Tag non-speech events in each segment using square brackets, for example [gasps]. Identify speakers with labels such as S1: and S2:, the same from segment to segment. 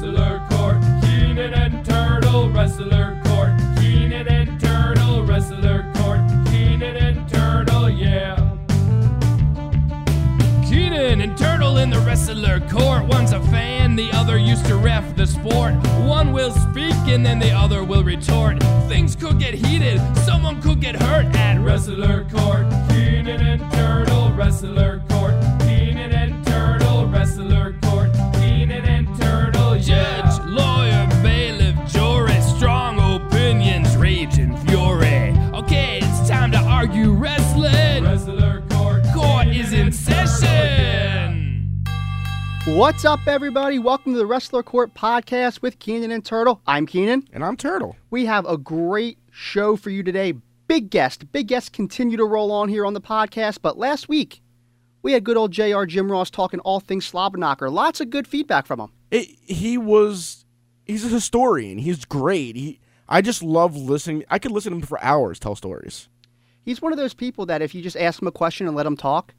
S1: Wrestler Court, Keenan and Turtle, Wrestler Court, Keenan and Turtle, Wrestler Court, Keenan and Turtle, yeah. Keenan and Turtle in the wrestler court. One's a fan, the other used to ref the sport. One will speak and then the other will retort. Things could get heated, someone could get hurt at wrestler court. Keenan and Turtle, wrestler court.
S2: What's up, everybody? Welcome to the Wrestler Court podcast with Keenan and Turtle. I'm Keenan.
S3: And I'm Turtle.
S2: We have a great show for you today. Big guest. Big guests continue to roll on here on the podcast, but last week we had good old JR Jim Ross talking all things Slobberknocker. Lots of good feedback from him.
S3: It, he was he's a historian. He's great. He I just love listening. I could listen to him for hours tell stories.
S2: He's one of those people that if you just ask him a question and let him talk,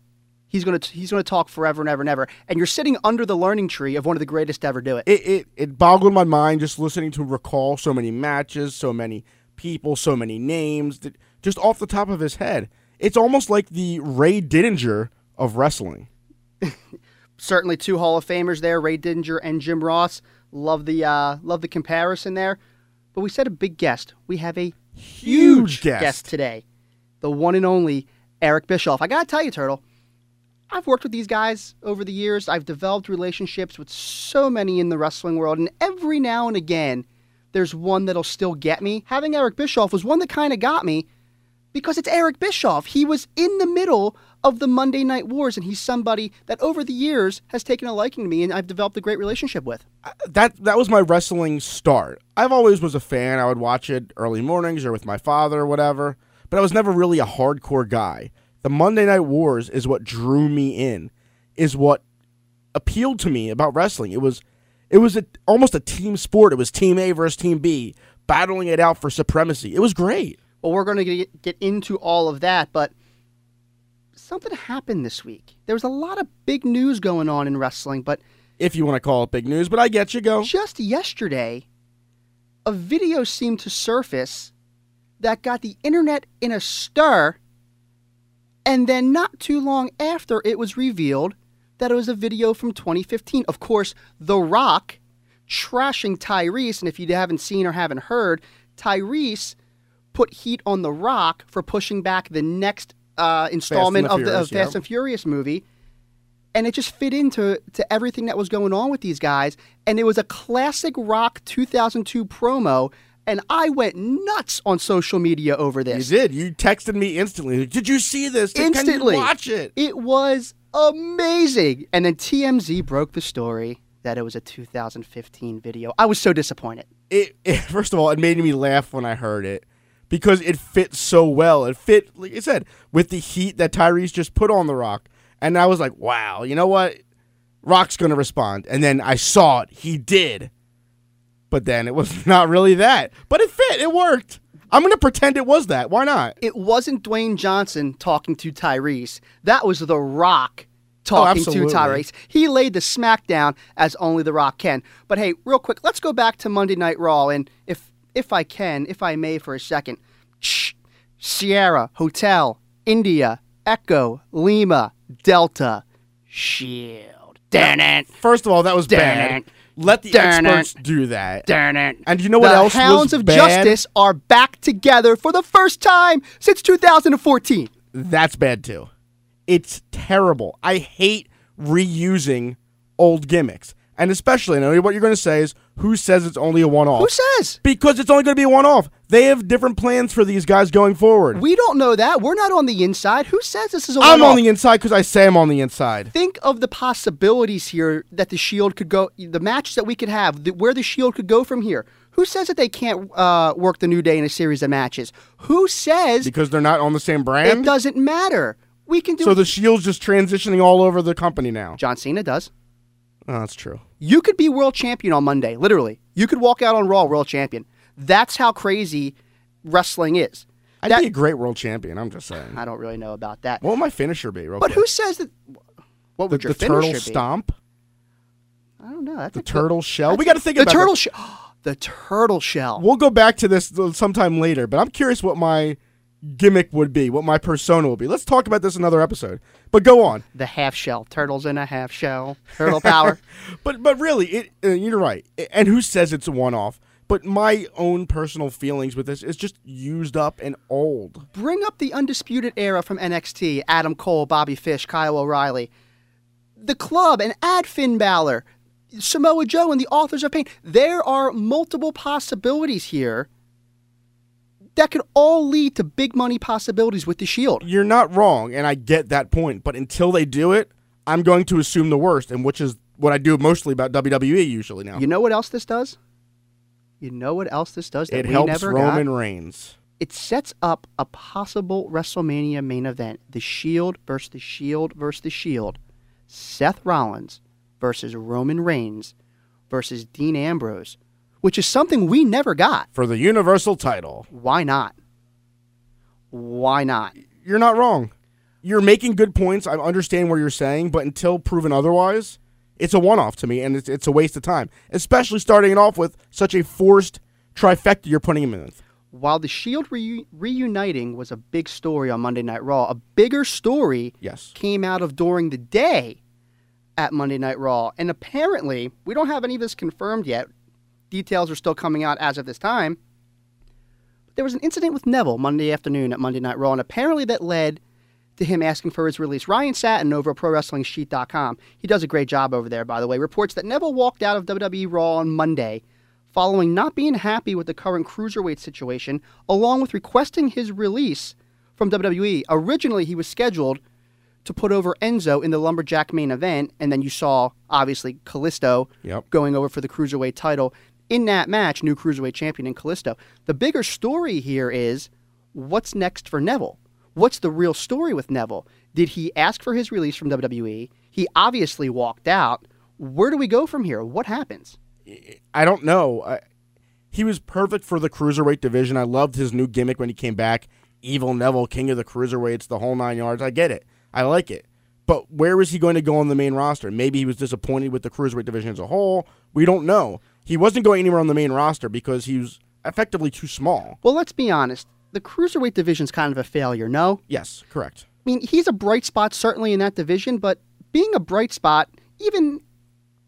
S2: he's gonna he's gonna talk forever and ever and ever. And you're sitting under the learning tree of one of the greatest to ever do it.
S3: It it, it boggled my mind just listening to recall so many matches, so many people, so many names that just off the top of his head. It's almost like the Ray Didinger of wrestling. [laughs]
S2: Certainly two Hall of Famers there, Ray Dinger and Jim Ross. Love the uh, love the comparison there. But we said a big guest. We have a huge,
S3: Huge guest.
S2: today. The one and only Eric Bischoff. I gotta tell you, Turtle, I've worked with these guys over the years. I've developed relationships with so many in the wrestling world, and every now and again, there's one that'll still get me. Having Eric Bischoff was one that kind of got me because it's Eric Bischoff. He was in the middle of the Monday Night Wars, and he's somebody that over the years has taken a liking to me, and I've developed a great relationship with.
S3: that that was my wrestling start. I've always was a fan. I would watch it early mornings or with my father or whatever, but I was never really a hardcore guy. The Monday Night Wars is what drew me in, is what appealed to me about wrestling. It was it was a, almost a team sport. It was team A versus team B battling it out for supremacy. It was great.
S2: Well, we're going to get, get into all of that, but something happened this week. There was a lot of big news going on in wrestling, but
S3: If you want to call it big news, but I get you go.
S2: just yesterday, a video seemed to surface that got the internet in a stir, and then not too long after, it was revealed that it was a video from 2015. Of course, The Rock trashing Tyrese, and if you haven't seen or haven't heard, Tyrese put heat on The Rock for pushing back the next uh, installment
S3: the
S2: of the
S3: Furious,
S2: of Fast and Furious movie. And it just fit into to everything that was going on with these guys. And it was a classic rock 2002 promo and i went nuts on social media over this.
S3: You did. You texted me instantly. Did you see this?
S2: Instantly
S3: watch it.
S2: it was amazing and then tmz broke the story that it was a 2015 video i was so disappointed
S3: it, it [laughs] first of all, it made me laugh when I heard it because it fit so well. It fit, like I said, with the heat that Tyrese just put on the Rock, and I was like, wow, you know what? Rock's gonna respond, and then I saw it. He did, but then it was [laughs] not really that. But it fit. It worked. I'm gonna pretend it was that. Why not?
S2: it wasn't dwayne johnson talking to tyrese that was the rock talking to
S3: Oh, absolutely.
S2: Tyrese. He laid the smackdown as only The Rock can. But hey, real quick, let's go back to Monday Night Raw, and if if I can, if I may, for a second, Shh. Sierra Hotel India Echo Lima Delta Shield. Darn it!
S3: First of all, that was bad.
S2: It.
S3: Let the
S2: Darn
S3: experts do that.
S2: Darn it!
S3: And you know what
S2: the
S3: else was
S2: Hounds of
S3: bad?
S2: Justice are back together for the first time since 2014.
S3: That's bad too. It's terrible. I hate reusing old gimmicks. And especially, I know what you're going to say is, who says it's only a one off?
S2: Who says?
S3: Because it's only going to be a one off. They have different plans for these guys going forward.
S2: We don't know that. We're not on the inside. Who says this is a
S3: I'm
S2: one-off?
S3: I'm on the inside because I say I'm on the inside.
S2: Think of the possibilities here that the Shield could go, the matches that we could have, the, where the Shield could go from here. Who says that they can't uh, work the New Day in a series of matches? Who says
S3: Because they're not on the same brand?
S2: it doesn't matter? We can do
S3: So the Shield's just transitioning all over the company now.
S2: John Cena does.
S3: Oh, that's true.
S2: You could be world champion on Monday, literally. You could walk out on Raw world champion. That's how crazy wrestling is.
S3: I'd
S2: That-
S3: be a great world champion. I'm just saying.
S2: I don't really know about that.
S3: What would my finisher be? Real
S2: But
S3: quick?
S2: who says that? What
S3: the,
S2: would your
S3: the turtle
S2: be?
S3: stomp?
S2: I don't know. That's
S3: The
S2: a good-
S3: turtle shell. We got to think about
S2: the
S3: about
S2: turtle shell. [gasps] the turtle shell.
S3: We'll go back to this sometime later, but I'm curious what my gimmick would be, what my persona would be. Let's talk about this another episode. But go on.
S2: The half shell. Turtles in a half shell. Turtle power. [laughs]
S3: But but really, it uh, you're right. And who says it's a one off? But my own personal feelings with this is just used up and old.
S2: Bring up the undisputed era from NXT. Adam Cole, Bobby Fish, Kyle O'Reilly. The club and add Finn Balor. Samoa Joe and the authors of pain. There are multiple possibilities here that could all lead to big money possibilities with the Shield.
S3: You're not wrong, and I get that point. But until they do it, I'm going to assume the worst, and which is what I do mostly about WWE usually now.
S2: You know what else this does? You know what else this does that
S3: it helps Roman
S2: got?
S3: Reigns.
S2: It sets up a possible WrestleMania main event: The Shield versus the Shield versus the Shield. Seth Rollins versus Roman Reigns versus Dean Ambrose, which is something we never got.
S3: For the Universal title.
S2: Why not? Why not?
S3: You're not wrong. You're making good points. I understand what you're saying, but until proven otherwise, it's a one off to me, and it's, it's a waste of time, especially starting it off with such a forced trifecta you're putting him in.
S2: While the Shield reu- reuniting was a big story on Monday Night Raw, a bigger story
S3: Yes.
S2: came out of during the day at Monday Night Raw. And apparently, we don't have any of this confirmed yet. Details are still coming out as of this time. But there was an incident with Neville Monday afternoon at Monday Night Raw, and apparently that led to him asking for his release. Ryan Satin over at ProWrestlingSheet.com, he does a great job over there, by the way, reports that Neville walked out of WWE Raw on Monday following not being happy with the current cruiserweight situation, along with requesting his release from WWE. Originally, he was scheduled to put over Enzo in the Lumberjack main event, and then you saw, obviously, Kalisto
S3: Yep.
S2: going over for the Cruiserweight title. In that match, new Cruiserweight champion in Kalisto. The bigger story here is what's next for Neville? What's the real story with Neville? Did he ask for his release from WWE? He obviously walked out. Where do we go from here? What happens?
S3: I don't know. I, he was perfect for the cruiserweight division. I loved his new gimmick when he came back. Evil Neville, king of the cruiserweights, the whole nine yards. I get it. I like it. But where is he going to go on the main roster? Maybe he was disappointed with the cruiserweight division as a whole. We don't know. He wasn't going anywhere on the main roster because he was effectively too small.
S2: Well, let's be honest. The Cruiserweight division's kind of a failure, no?
S3: Yes, correct.
S2: I mean, he's a bright spot certainly in that division, but being a bright spot, even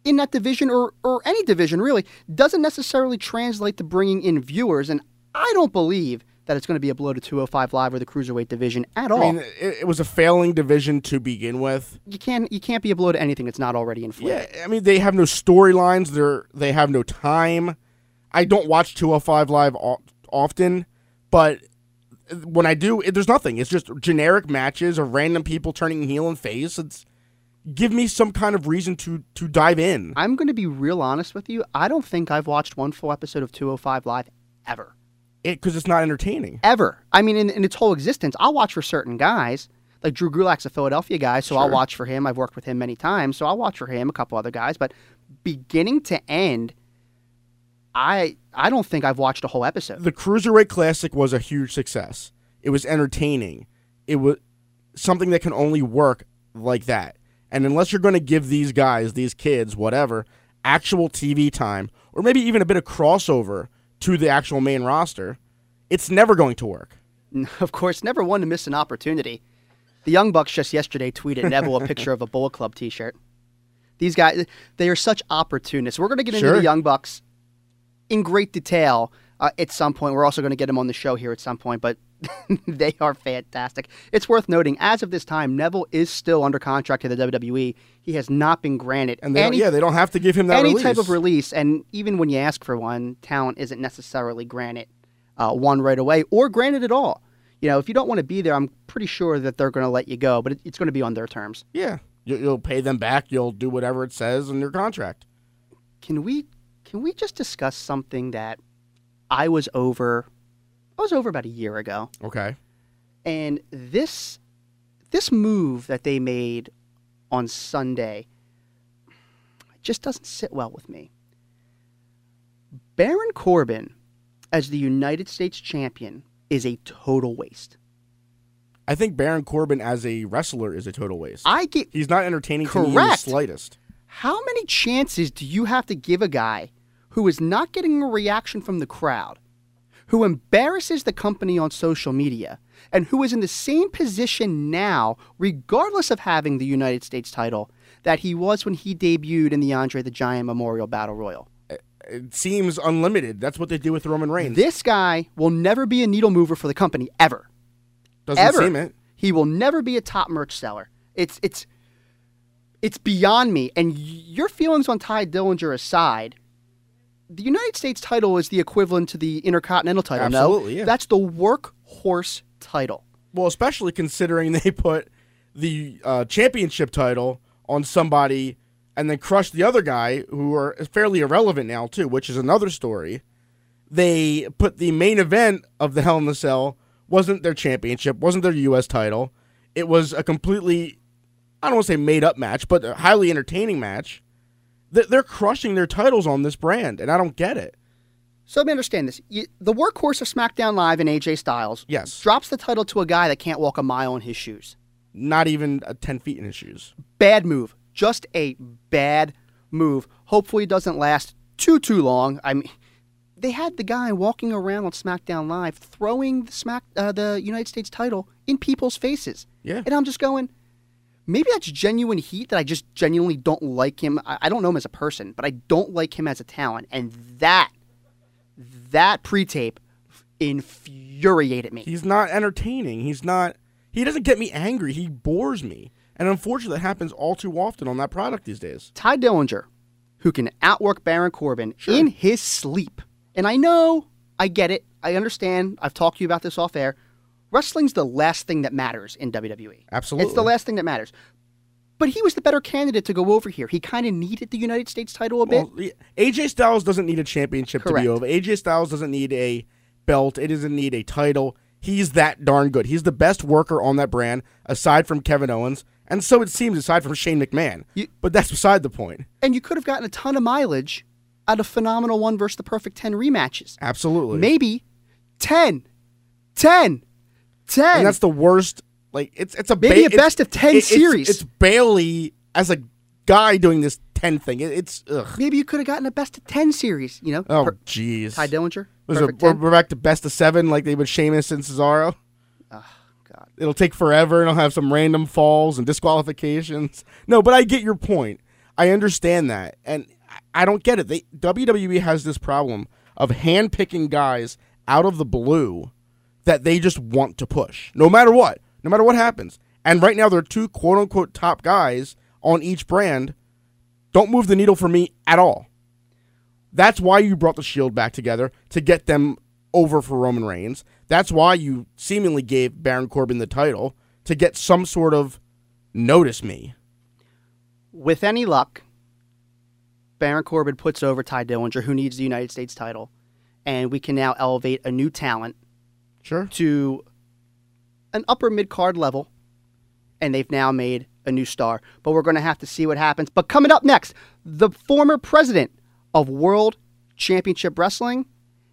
S2: in that division or, or any division really, doesn't necessarily translate to bringing in viewers. And I don't believe that it's going to be a blow to 205 Live or the Cruiserweight division at all.
S3: I mean, it, it was a failing division to begin with.
S2: you can't you can't be a blow to anything that's not already inflated.
S3: Yeah, I mean they have no storylines. They're they have no time. I don't watch 205 live o- often, but when I do, it, there's nothing. It's just generic matches of random people turning heel and face. It's give me some kind of reason to to dive in.
S2: I'm going to be real honest with you. I don't think I've watched one full episode of 205 Live ever.
S3: It because it's not entertaining.
S2: ever. I mean, in, in its whole existence, I'll watch for certain guys. Like Drew Gulak's a Philadelphia guy, so I'll watch for him. I've worked with him many times, so I'll watch for him. A couple other guys, but beginning to end, I I don't think I've watched a whole episode.
S3: The Cruiserweight Classic was a huge success. It was entertaining. It was something that can only work like that. And unless you're going to give these guys, these kids, whatever, actual TV time, or maybe even a bit of crossover to the actual main roster, it's never going to work. [laughs]
S2: Of course, never one to miss an opportunity. The Young Bucks just yesterday tweeted Neville a [laughs] picture of a Bullet Club T-shirt. These guys, they are such opportunists. We're going to get into the Young Bucks in great detail uh, at some point. We're also going to get them on the show here at some point, but [laughs] they are fantastic. It's worth noting, as of this time, Neville is still under contract to the WWE. He has not been granted
S3: And they
S2: any,
S3: yeah, they don't have to give him that
S2: any
S3: release.
S2: type of release. And even when you ask for one, talent isn't necessarily granted uh, one right away or granted at all. You know, if you don't want to be there, I'm pretty sure that they're going to let you go, but it, it's going to be on their terms.
S3: Yeah, you, you'll pay them back. You'll do whatever it says in your contract.
S2: Can we can we just discuss something that I was over I was over about a year ago.
S3: Okay.
S2: And this this move that they made on Sunday just doesn't sit well with me. Baron Corbin as the United States champion is a total waste.
S3: I think Baron Corbin as a wrestler is a total waste.
S2: I get
S3: He's not entertaining to me in the
S2: Correct.
S3: slightest.
S2: How many chances do you have to give a guy who is not getting a reaction from the crowd, who embarrasses the company on social media, and who is in the same position now, regardless of having the United States title, that he was when he debuted in the Andre the Giant Memorial Battle Royal?
S3: It seems unlimited. That's what they do with Roman Reigns.
S2: This guy will never be a needle mover for the company ever.
S3: Doesn't
S2: ever.
S3: seem it.
S2: He will never be a top merch seller. It's it's it's beyond me. And your feelings on Tye Dillinger aside, the United States title is the equivalent to the Intercontinental title.
S3: Absolutely,
S2: no,
S3: yeah.
S2: that's the workhorse title.
S3: Well, especially considering they put the uh, championship title on somebody and then crushed the other guy who are fairly irrelevant now too, which is another story. They put the main event of the Hell in the Cell wasn't their championship, wasn't their U.S. title. It was a completely, I don't want to say made up match, but a highly entertaining match. They- They're crushing their titles on this brand, and I don't get it.
S2: So let me understand this. You, the workhorse of SmackDown Live and AJ Styles
S3: Yes.
S2: drops the title to a guy that can't walk a mile in his shoes.
S3: Not even uh, 10 feet in his shoes.
S2: bad move. Just a bad move. Hopefully, it doesn't last too too long. I mean, they had the guy walking around on SmackDown Live throwing the Smack uh, the United States title in people's faces.
S3: Yeah.
S2: and I'm just going. Maybe that's genuine heat that I just genuinely don't like him. I, I don't know him as a person, but I don't like him as a talent, and that that pre-tape infuriated me.
S3: He's not entertaining. He's not. He doesn't get me angry. He bores me, and unfortunately, that happens all too often on that product these days.
S2: Tye Dillinger, who can outwork Baron Corbin in his sleep. And I know, I get it, I understand. I've talked to you about this off air. Wrestling's the last thing that matters in WWE.
S3: Absolutely.
S2: It's the last thing that matters. But he was the better candidate to go over here. He kind of needed the United States title a bit.
S3: Well, AJ Styles doesn't need a championship to be over. AJ Styles doesn't need a belt. It doesn't need a title. He's that darn good. He's the best worker on that brand, aside from Kevin Owens, and so it seems aside from Shane McMahon.
S2: You-
S3: but that's beside the point.
S2: and you could have gotten a ton of mileage out of Phenomenal 1 versus the Perfect 10 rematches.
S3: Absolutely.
S2: Maybe 10. 10. 10.
S3: and that's the worst. Like it's it's a
S2: Maybe
S3: ba-
S2: a best of 10
S3: it's-
S2: series.
S3: It's barely as a guy doing this ten thing. It, it's ugh.
S2: Maybe you could have gotten a best of 10 series, you know?
S3: Oh jeez.
S2: Tye Dillinger?
S3: Was it,
S2: Perfect
S3: we're, we're back to best of seven, like they would Sheamus and Cesaro.
S2: Ah, God.
S3: It'll take forever, and I'll have some random falls and disqualifications. No, but I get your point. I understand that, and I- I don't get it. They WWE has this problem of handpicking guys out of the blue that they just want to push, no matter what, no matter what happens. And right now, there are two quote unquote top guys on each brand. Don't move the needle for me at all. That's why you brought the Shield back together to get them over for Roman Reigns. That's why you seemingly gave Baron Corbin the title to get some sort of notice me.
S2: With any luck, Baron Corbin puts over Tye Dillinger, who needs the United States title, and we can now elevate a new talent
S3: Sure.
S2: to an upper mid card level, and they've now made a new star. But we're going to have to see what happens. But coming up next, the former president of World Championship Wrestling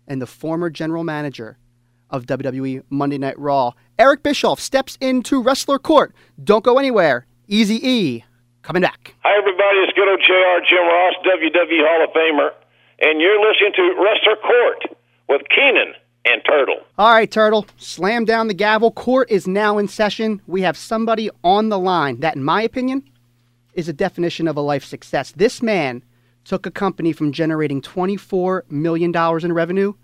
S2: and the former general manager of WWE Monday Night Raw, Eric Bischoff, steps into wrestler court. Don't go anywhere. Easy E, coming back.
S4: Hi, everybody. It's good old JR Jim Ross, WWE Hall of Famer, and you're listening to Wrestler Court with Keenan and Turtle.
S2: All right, Turtle, slam down the gavel. Court is now in session. We have somebody on the line that, in my opinion, is a definition of a life success. This man took a company from generating $24 million in revenue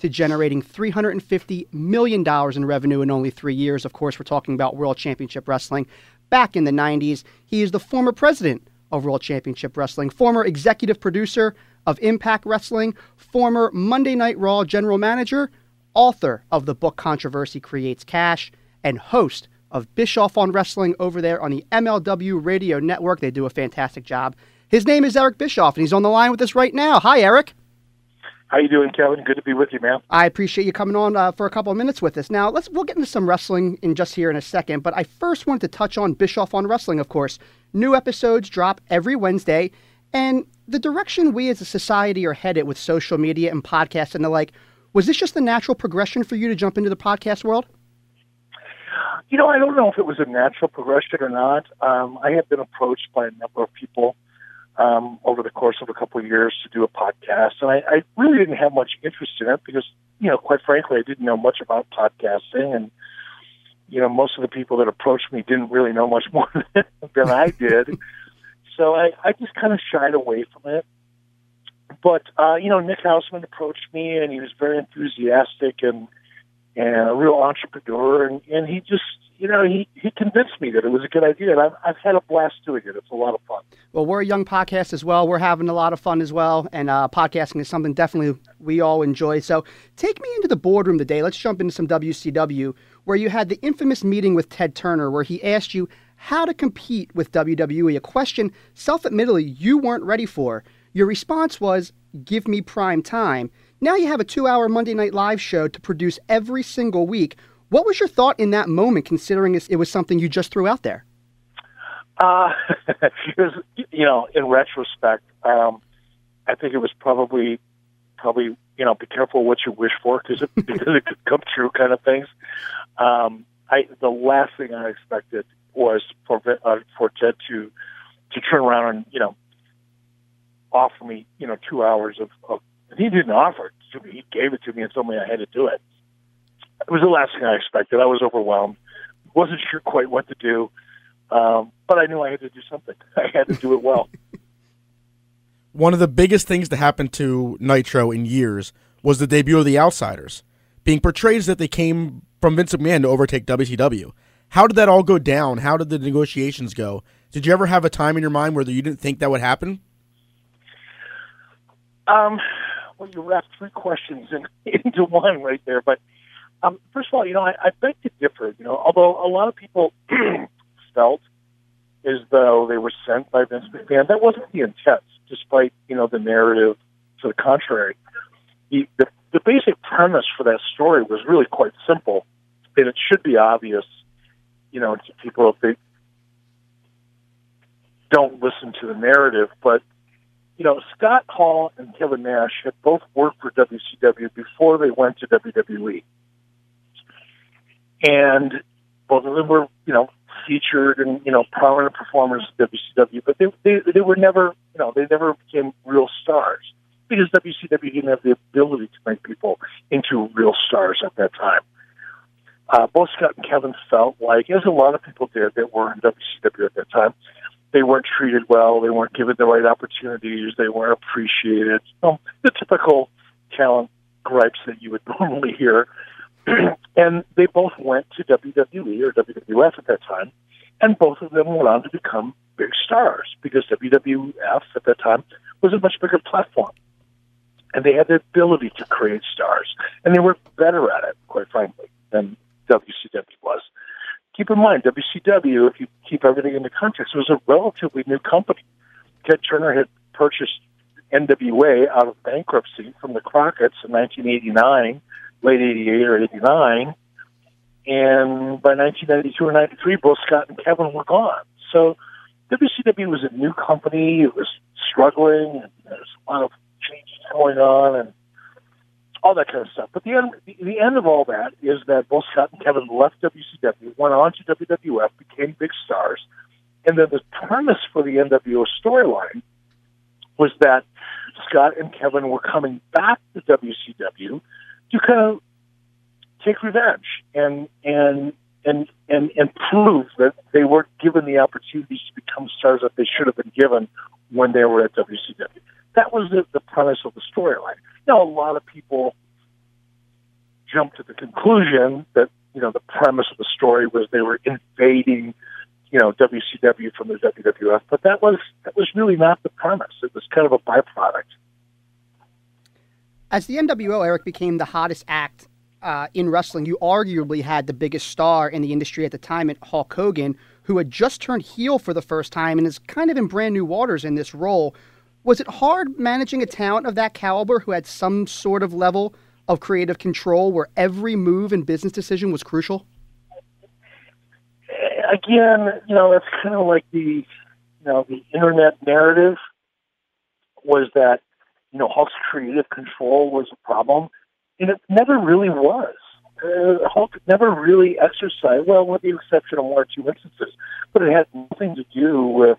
S2: to generating $350 million in revenue in only three years. Of course, we're talking about World Championship Wrestling. Back in the 90s, he is the former president of World Championship Wrestling, former executive producer of Impact Wrestling, former Monday Night Raw general manager, author of the book Controversy Creates Cash, and host of Bischoff on Wrestling over there on the MLW Radio Network. They do a fantastic job. His name is Eric Bischoff, and he's on the line with us right now. Hi, Eric.
S5: How you doing, Kevin? Good to be with you, man.
S2: I appreciate you coming on uh, for a couple of minutes with us. Now, let's we'll get into some wrestling in just here in a second, but I first wanted to touch on Bischoff on Wrestling, of course. New episodes drop every Wednesday, and the direction we as a society are headed with social media and podcasts and the like, was this just the natural progression for you to jump into the podcast world?
S5: You know, I don't know if it was a natural progression or not. Um, I have been approached by a number of people um, over the course of a couple of years to do a podcast, and I, I really didn't have much interest in it because, you know, quite frankly, I didn't know much about podcasting, and you know, most of the people that approached me didn't really know much [laughs] more than I did. [laughs] so I, I just kind of shied away from it. But uh, you know, Nick Hausman approached me, and he was very enthusiastic and and a real entrepreneur, and and he just you know, he, he convinced me that it was a good idea, and I've, I've had a blast doing it. It's a lot of fun.
S2: Well, we're a young podcast as well. We're having a lot of fun as well, and uh, podcasting is something definitely we all enjoy. So take me into the boardroom today. Let's jump into some WCW, where you had the infamous meeting with Ted Turner, where he asked you how to compete with WWE, a question self-admittedly you weren't ready for. Your response was, give me prime time. Now you have a two hour Monday Night Live show to produce every single week. What was your thought in that moment, considering it was something you just threw out there?
S5: Uh, [laughs] it was, you know, in retrospect, um, I think it was probably, probably, you know, be careful what you wish for because it, [laughs] because it could come true, kind of things. Um, I the last thing I expected was for uh, for Ted to to turn around and you know offer me you know two hours of, of he didn't offer it to me. He gave it to me and told me I had to do it it was the last thing I expected. I was overwhelmed. wasn't sure quite what to do, um, but I knew I had to do something. [laughs] I had to do it well. [laughs]
S3: One of the biggest things to happen to Nitro in years was the debut of the Outsiders, being portrayed as that they came from Vince McMahon to overtake WCW. How did that all go down? How did the negotiations go? Did you ever have a time in your mind where you didn't think that would happen?
S5: Um, well, you wrapped three questions in, [laughs] into one right there, but um, first of all, you know, I, I beg to differ. You know, although a lot of people [clears throat] felt as though they were sent by Vince McMahon, that wasn't the intent. Despite you know the narrative to the contrary, the, the the basic premise for that story was really quite simple, and it should be obvious, you know, to people if they don't listen to the narrative. But you know, Scott Hall and Kevin Nash had both worked for WCW before they went to WWE and both of them were, you know, featured and you know prominent performers at WCW, but they, they they were never, you know, they never became real stars because WCW didn't have the ability to make people into real stars at that time. Uh, both Scott and Kevin felt like, as a lot of people did that were in WCW at that time, they weren't treated well, they weren't given the right opportunities, they weren't appreciated. Um, the typical talent gripes that you would [laughs] normally hear [clears throat] and they both went to WWE or WWF at that time, and both of them went on to become big stars because WWF at that time was a much bigger platform. And they had the ability to create stars. And they were better at it, quite frankly, than WCW was. Keep in mind, WCW, if you keep everything into context, was a relatively new company. Ted Turner had purchased NWA out of bankruptcy from the Crockett's in 1989 late 88 or 89. And by 1992 or 93, both Scott and Kevin were gone. So WCW was a new company. It was struggling, and there was a lot of changes going on, and all that kind of stuff. But the end, the, the end of all that is that both Scott and Kevin left WCW, went on to WWF, became big stars, and then the premise for the NWO storyline was that Scott and Kevin were coming back to WCW to kind of take revenge and and and and and prove that they weren't given the opportunities to become stars that they should have been given when they were at WCW. That was the, the premise of the storyline. Now, a lot of people jumped to the conclusion that you know the premise of the story was they were invading, you know, WCW from the WWF, but that was that was really not the premise. It was kind of a byproduct.
S2: As the NWO, Eric became the hottest act uh, in wrestling. You arguably had the biggest star in the industry at the time, at Hulk Hogan, who had just turned heel for the first time and is kind of in brand new waters in this role. Was it hard managing a talent of that caliber who had some sort of level of creative control where every move and business decision was crucial?
S5: Again, you know, it's kind of like the, you know, the internet narrative was that you know, Hulk's creative control was a problem, and it never really was. Uh, Hulk never really exercised, well, with the exception of one or two instances, but it had nothing to do with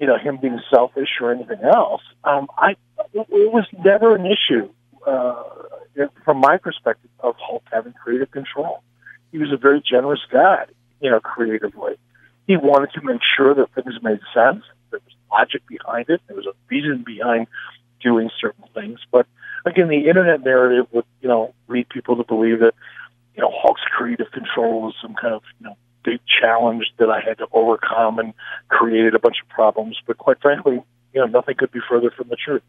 S5: you know him being selfish or anything else. Um, I it, was never an issue uh, from my perspective of Hulk having creative control. He was a very generous guy, you know, creatively. He wanted to make sure that things made sense. There was logic behind it. There was a reason behind doing certain things. But again, the internet narrative would, you know, lead people to believe that, you know, Hulk's creative control was some kind of, you know, big challenge that I had to overcome and created a bunch of problems. But quite frankly, you know, nothing could be further from the truth.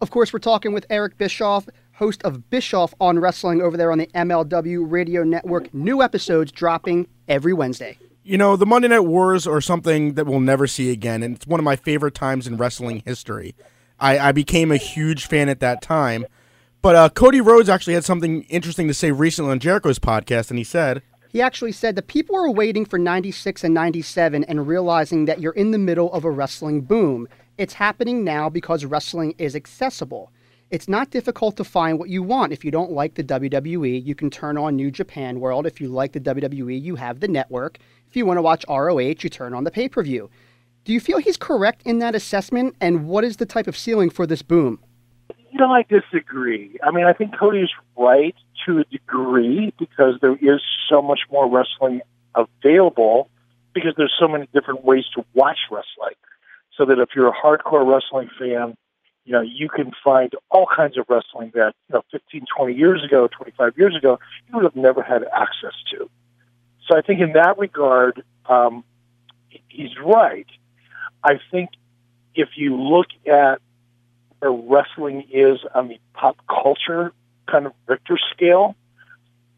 S2: Of course, we're talking with Eric Bischoff, host of Bischoff on Wrestling over there on the MLW Radio Network. New episodes dropping every Wednesday.
S3: You know, the Monday Night Wars are something that we'll never see again, and it's one of my favorite times in wrestling history. I, I became a huge fan at that time. But uh, Cody Rhodes actually had something interesting to say recently on Jericho's podcast, and he said,
S2: he actually said that people are waiting for 96 and 97 and realizing that you're in the middle of a wrestling boom. It's happening now because wrestling is accessible. It's not difficult to find what you want. If you don't like the WWE, you can turn on New Japan World. If you like the WWE, you have the network. If you want to watch ROH, you turn on the pay per view. Do you feel he's correct in that assessment? And what is the type of ceiling for this boom?
S5: You know, I disagree. I mean, I think Cody is right to a degree because there is so much more wrestling available because there's so many different ways to watch wrestling. So that if you're a hardcore wrestling fan, you know, you can find all kinds of wrestling that, you know, 15, 20 years ago, 25 years ago, you would have never had access to. So I think in that regard, um, he's right. I think if you look at where wrestling is on the pop culture kind of Richter scale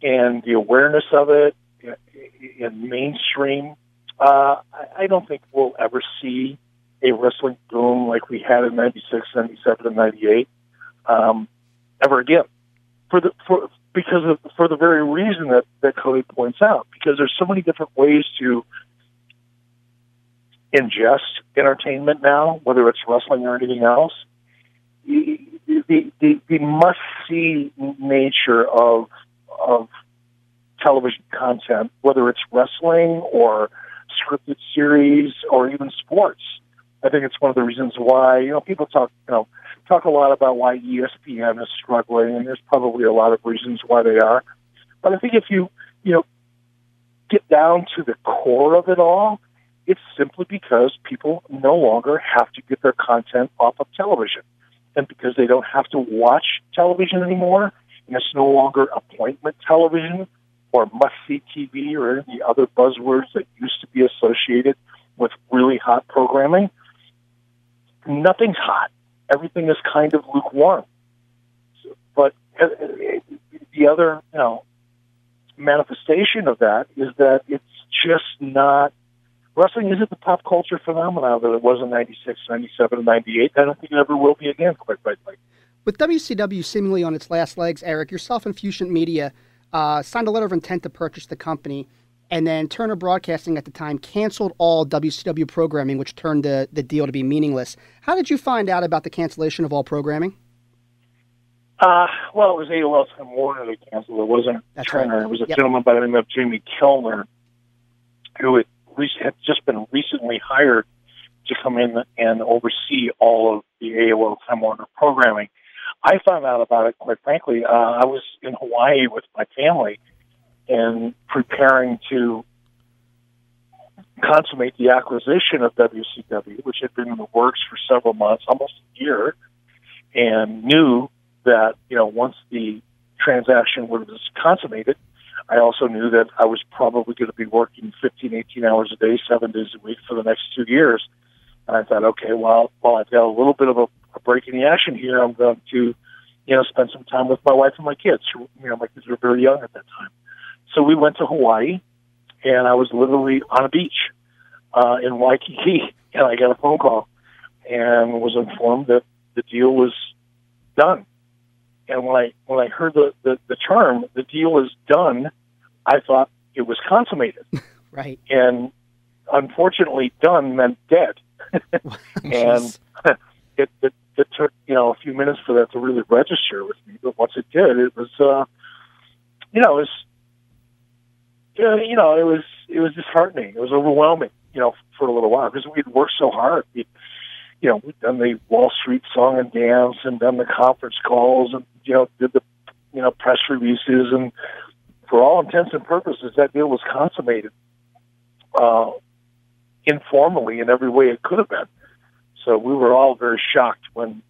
S5: and the awareness of it in mainstream, uh, I don't think we'll ever see a wrestling boom like we had in 96, 97, and 98 um, ever again. For the, for, because of, for the very reason that, that Cody points out, because there's so many different ways to ingest entertainment now, whether it's wrestling or anything else. The, the, the, must see nature of, of television content, whether it's wrestling or scripted series or even sports. I think it's one of the reasons why, you know, people talk, you know, talk a lot about why ESPN is struggling, and there's probably a lot of reasons why they are. But I think if you, you know, get down to the core of it all, it's simply because people no longer have to get their content off of television. And because they don't have to watch television anymore, and it's no longer appointment television or must see TV or any other buzzwords that used to be associated with really hot programming, nothing's hot. Everything is kind of lukewarm. But uh, the other, you know, manifestation of that is that it's just not wrestling isn't the pop culture phenomenon that it was in 96, 97, and 98. I don't think it ever will be again, quite frankly.
S2: With WCW seemingly on its last legs, Eric, yourself and Fusient Media uh, signed a letter of intent to purchase the company, and then Turner Broadcasting at the time canceled all WCW programming, which turned the, the deal to be meaningless. How did you find out about the cancellation of all programming?
S5: Uh, well, it was AOL Time Warner that canceled. It wasn't
S2: That's
S5: Turner.
S2: right.
S5: It was a
S2: Yep.
S5: gentleman by the name of Jamie Kellner, who had, had just been recently hired to come in and oversee all of the AOL Time Warner programming. I found out about it, quite frankly. Uh, I was in Hawaii with my family and preparing to consummate the acquisition of WCW, which had been in the works for several months, almost a year, and knew that, you know, once the transaction was consummated, I also knew that I was probably going to be working 15, 18 hours a day, seven days a week for the next two years. And I thought, okay, well, while I've got a little bit of a, a break in the action here, I'm going to, you know, spend some time with my wife and my kids. You know, my kids were very young at that time. So we went to Hawaii, and I was literally on a beach uh, in Waikiki, [laughs] and I got a phone call and was informed that the deal was done. And when I when I heard the, the, the term, the deal is done, I thought it was consummated. [laughs]
S2: Right.
S5: And unfortunately, done meant dead. [laughs] [laughs] and it, it it took you know a few minutes for that to really register with me. But once it did, it was uh, you know it was uh, you know it was it was disheartening. It was overwhelming. you know, for a little while because we'd worked so hard. We, you know, we'd done the Wall Street song and dance and done the conference calls and, you know, did the, you know, press releases. And for all intents and purposes, that deal was consummated uh, informally in every way it could have been. So we were all very shocked when,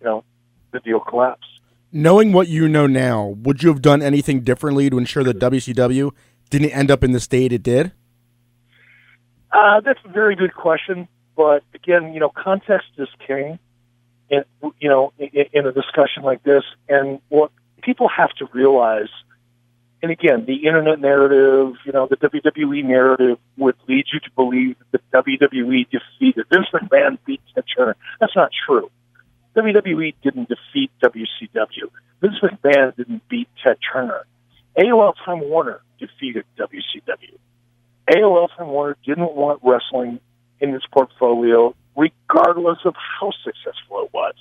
S5: you know, the deal collapsed.
S3: Knowing what you know now, would you have done anything differently to ensure that WCW didn't end up in the state it did?
S5: Uh, that's a very good question. But again, you know, context is king. In, you know, in, in a discussion like this, and what people have to realize, and again, the internet narrative, you know, the WWE narrative would lead you to believe that the WWE defeated Vince McMahon beat Ted Turner. That's not true. WWE didn't defeat WCW. Vince McMahon didn't beat Ted Turner. AOL Time Warner defeated WCW. AOL Time Warner didn't want wrestling in its portfolio, regardless of how successful it was.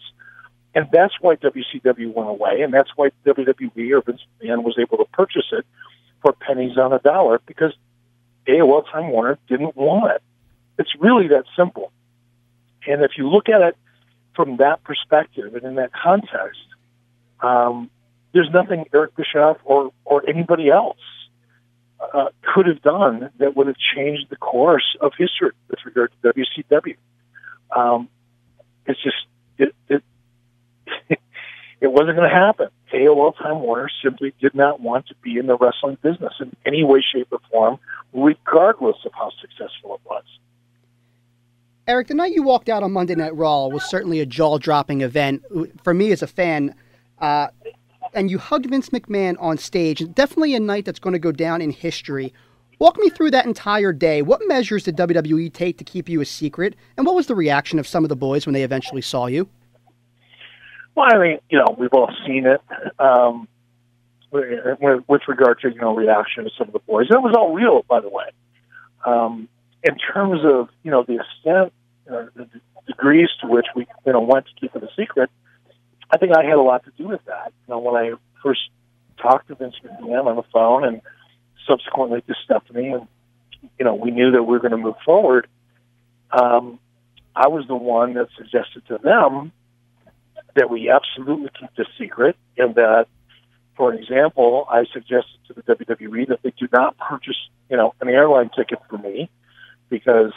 S5: And that's why WCW went away, and that's why WWE or Vince McMahon was able to purchase it for pennies on a dollar because AOL Time Warner didn't want it. It's really that simple. And if you look at it from that perspective and in that context, um, there's nothing Eric Bischoff or, or anybody else uh, could have done that would have changed the course of history with regard to WCW. Um, it's just it it, it wasn't going to happen. AOL Time Warner simply did not want to be in the wrestling business in any way, shape, or form, regardless of how successful it was.
S2: Eric, the night you walked out on Monday Night Raw was certainly a jaw dropping event for me as a fan. Uh, and you hugged Vince McMahon on stage. Definitely a night that's going to go down in history. Walk me through that entire day. What measures did WWE take to keep you a secret? And what was the reaction of some of the boys when they eventually saw you?
S5: Well, I mean, you know, we've all seen it. Um, with, with regard to, you know, reaction to some of the boys. And it was all real, by the way. Um, in terms of, you know, the extent, uh, the degrees to which we, you know, want to keep it a secret, I think I had a lot to do with that. You know, when I first talked to Vince McMahon on the phone and subsequently to Stephanie, and you know, we knew that we were going to move forward. Um, I was the one that suggested to them that we absolutely keep this secret, and that, for example, I suggested to the WWE that they do not purchase, you know, an airline ticket for me, because,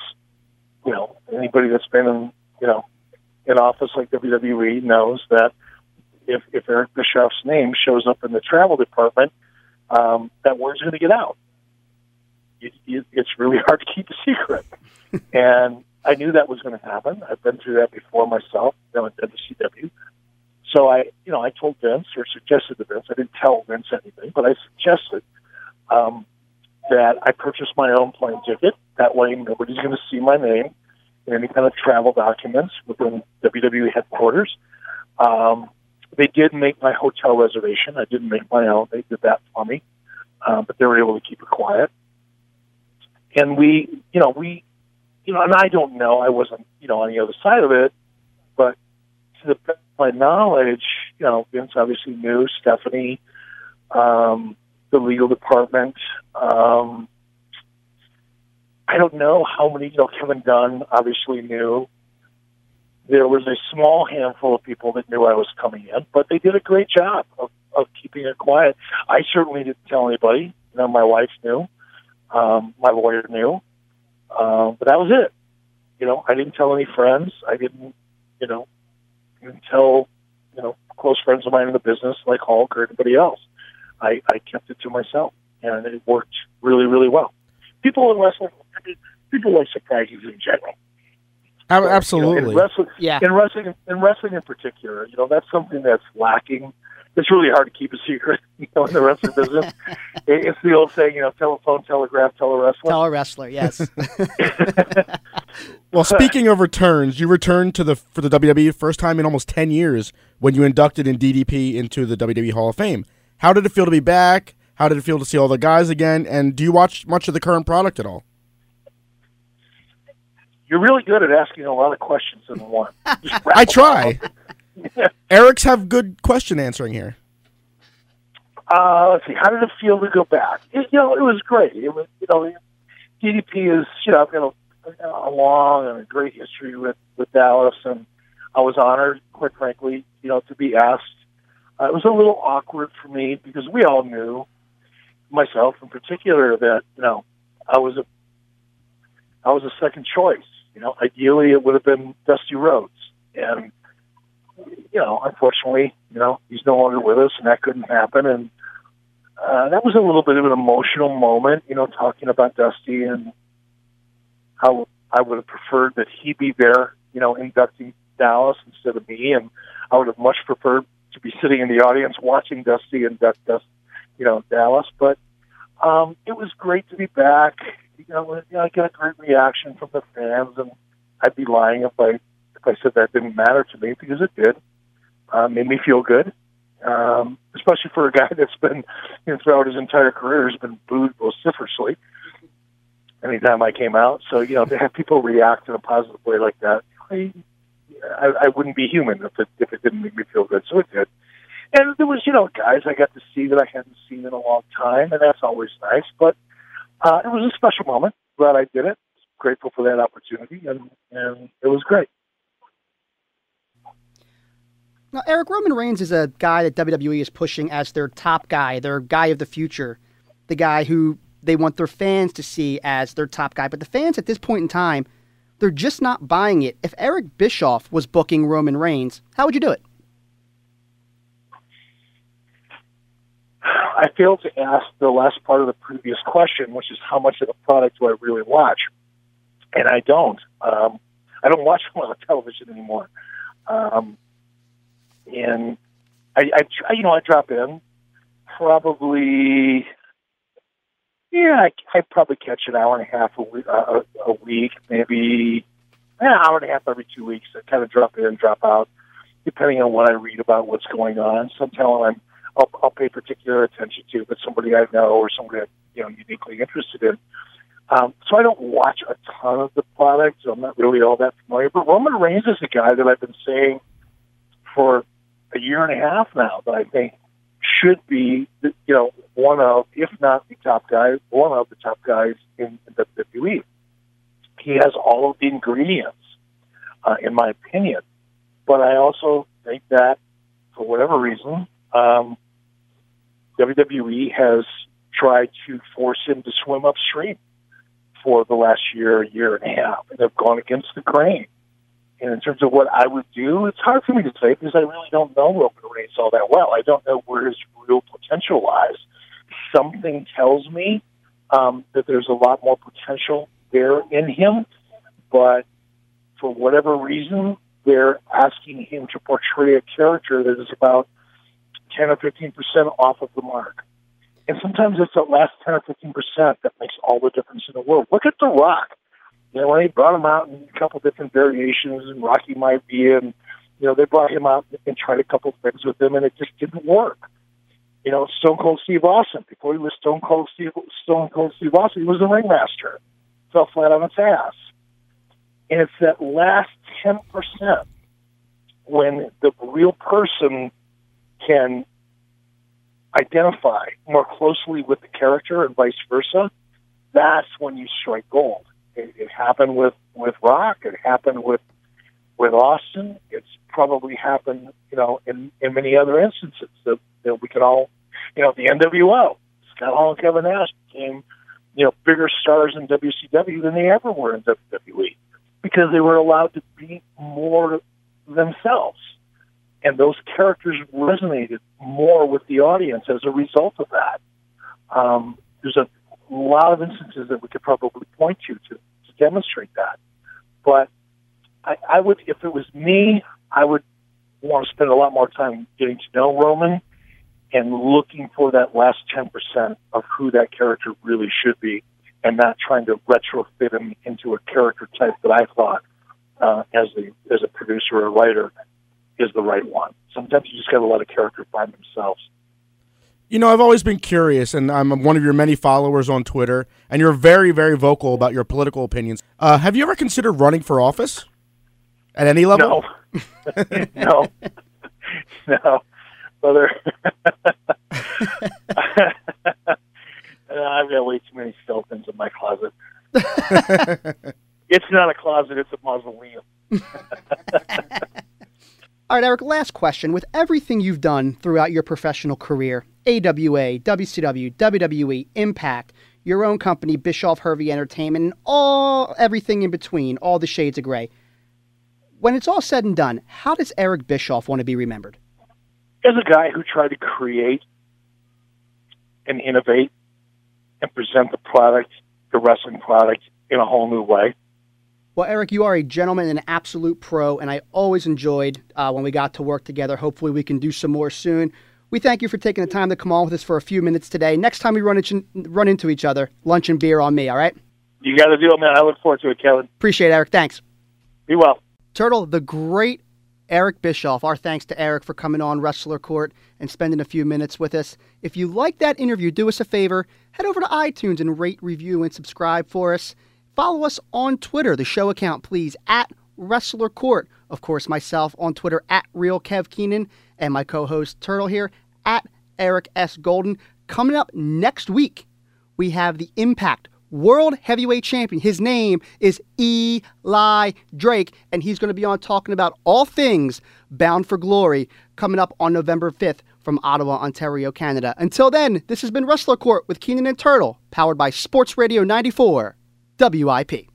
S5: you know, anybody that's been in, you know, in office like WWE knows that if, if Eric Bischoff's name shows up in the travel department, um, that word's going to get out. It, it, it's really [laughs] hard to keep a secret. and I knew that was going to happen. I've been through that before myself, you know, at WCW. So I, you know, I told Vince or suggested to Vince. I didn't tell Vince anything, but I suggested um, that I purchase my own plane ticket. That way, nobody's going to see my name in any kind of travel documents within WWE headquarters. Um, they did make my hotel reservation. I didn't make my own. They did that for me, uh, but they were able to keep it quiet. And we, you know, we, you know, and I don't know. I wasn't, you know, on the other side of it, but to the best of my knowledge, you know, Vince obviously knew Stephanie, um, the legal department. Um, I don't know how many, you know, Kevin Dunn obviously knew there was a small handful of people that knew I was coming in, but they did a great job of, of keeping it quiet. I certainly didn't tell anybody. You know, my wife knew, um, my lawyer knew, um, but that was it. You know, I didn't tell any friends. I didn't, you know, didn't tell, you know, close friends of mine in the business like Hulk or anybody else. I, I kept it to myself, and it worked really, really well. People in wrestling, people like surprises in general.
S3: Absolutely.
S5: You know, in wrestling,
S2: Yeah.
S5: In wrestling, in wrestling in particular, you know, that's something that's lacking. It's really hard to keep a secret, [laughs] you know, in the wrestling business. [laughs] It's the old saying, you know, telephone, telegraph, telewrestling.
S2: Tell a wrestler, yes. [laughs]
S3: Well, speaking of returns, you returned to the for the WWE first time in almost ten years when you inducted in DDP into the WWE Hall of Fame. How did it feel to be back? How did it feel to see all the guys again? And do you watch much of the current product at all?
S5: You're really good at asking a lot of questions in one.
S3: I try. [laughs] Eric's have good question answering here.
S5: Uh, let's see. How did it feel to go back? It, you know, it was great. It was, you know, DDP is, you know, I've got a, a long and a great history with with Dallas, and I was honored, quite frankly, you know, to be asked. Uh, it was a little awkward for me because we all knew, myself in particular, that you know I was a I was a second choice. You know, ideally it would have been Dusty Rhodes, and you know, unfortunately, you know, he's no longer with us, and that couldn't happen. And uh, that was a little bit of an emotional moment, you know, talking about Dusty and how I would have preferred that he be there, you know, inducting Dallas instead of me, and I would have much preferred to be sitting in the audience watching Dusty induct Dust, you know, Dallas. But um, it was great to be back. You know, you know, I got a great reaction from the fans, and I'd be lying if I I said that didn't matter to me because it did. Uh, made me feel good, um, especially for a guy [laughs] that's been, you know, throughout his entire career has been booed vociferously anytime I came out. So you know, to have people react in a positive way like that, I, I, I wouldn't be human if it if it didn't make me feel good. So it did. And there was, you know, guys I got to see that I hadn't seen in a long time, and that's always nice. But uh, it was a special moment. Glad I did it. Grateful for that opportunity, and and it was great.
S2: Now, Eric Roman Reigns is a guy that WWE is pushing as their top guy, their guy of the future, the guy who they want their fans to see as their top guy. But the fans at this point in time, they're just not buying it. If Eric Bischoff was booking Roman Reigns, how would you do it?
S5: I failed to ask the last part of the previous question, which is how much of the product do I really watch? And I don't. Um, I don't watch [laughs] a lot of television anymore. Um, and I, I, you know, I drop in probably, yeah, I, I probably catch an hour and a half a week, uh, a week maybe an hour and a half every two weeks. I kind of drop in, and drop out, depending on what I read about what's going on. Sometimes I'm I'll, I'll pay particular attention to, but somebody I know or somebody I'm you know uniquely interested in. Um, so I don't watch a ton of the product, so I'm not really all that familiar. But Roman Reigns is a guy that I've been saying for a year and a half now that I think should be, you know, one of, if not the top guy, one of the top guys in, WWE. He has all of the ingredients, uh, in my opinion. But I also think that, for whatever reason, um, WWE has tried to force him to swim upstream for the last year, year and a half, and have gone against the grain. And in terms of what I would do, it's hard for me to say because I really don't know Roman Reigns all that well. I don't know where his real potential lies. Something tells me um, that there's a lot more potential there in him, but for whatever reason, they're asking him to portray a character that is about 10 or 15 percent off of the mark. And sometimes it's that last 10 or 15 percent that makes all the difference in the world. Look at The Rock. You know, when they brought him out in a couple different variations, and Rocky Maivia, you know, they brought him out and tried a couple things with him, and it just didn't work. You know, Stone Cold Steve Austin, before he was Stone Cold Steve, Stone Cold Steve Austin, he was a ringmaster. Fell flat on its ass. And it's that last 10% when the real person can identify more closely with the character and vice versa, that's when you strike gold. It, it happened with with Rock. It happened with with Austin. It's probably happened, you know, in in many other instances that, that we can all, you know, the NWO. Scott Hall and Kevin Nash became, you know, bigger stars in WCW than they ever were in WWE because they were allowed to be more themselves and those characters resonated more with the audience as a result of that. Um, there's a lot of instances that we could probably point you to, demonstrate that. But I, I would, if it was me, I would want to spend a lot more time getting to know Roman and looking for that last 10% of who that character really should be and not trying to retrofit him into a character type that I thought uh, as the as a producer or writer is the right one. Sometimes you just got to let a character find themselves.
S3: You know, I've always been curious, and I'm one of your many followers on Twitter, and you're very, very vocal about your political opinions. Uh, have you ever considered running for office at any level?
S5: No, [laughs] no, no, brother. [laughs] I've got way too many skeletons in my closet. [laughs] it's not a closet; it's a mausoleum.
S2: All right, Eric, last question. With everything you've done throughout your professional career AWA, WCW, WWE, Impact, your own company, Bischoff Hervey Entertainment, and all everything in between, all the shades of gray. When it's all said and done, how does Eric Bischoff want to be remembered?
S5: As a guy who tried to create and innovate and present the product, the wrestling product, in a whole new way.
S2: Well, Eric, you are a gentleman and an absolute pro, and I always enjoyed uh, when we got to work together. Hopefully, we can do some more soon. We thank you for taking the time to come on with us for a few minutes today. Next time we run, into, run into each other, lunch and beer on me, all right?
S5: You got to do it, man. I look forward to it, Kevin.
S2: Appreciate it, Eric. Thanks.
S5: Be well.
S2: Turtle, the great Eric Bischoff. Our thanks to Eric for coming on Wrestler Court and spending a few minutes with us. If you like that interview, do us a favor, head over to iTunes and rate, review, and subscribe for us. Follow us on Twitter, the show account, please, at Wrestler Court. Of course, myself on Twitter at Real Kev Keenan, and my co-host Turtle here at Eric S. Golden. Coming up next week, we have the Impact World Heavyweight Champion. His name is Eli Drake, and he's going to be on talking about all things Bound for Glory coming up on November 5th from Ottawa, Ontario, Canada. Until then, this has been Wrestler Court with Keenan and Turtle, powered by Sports Radio 94. WIP.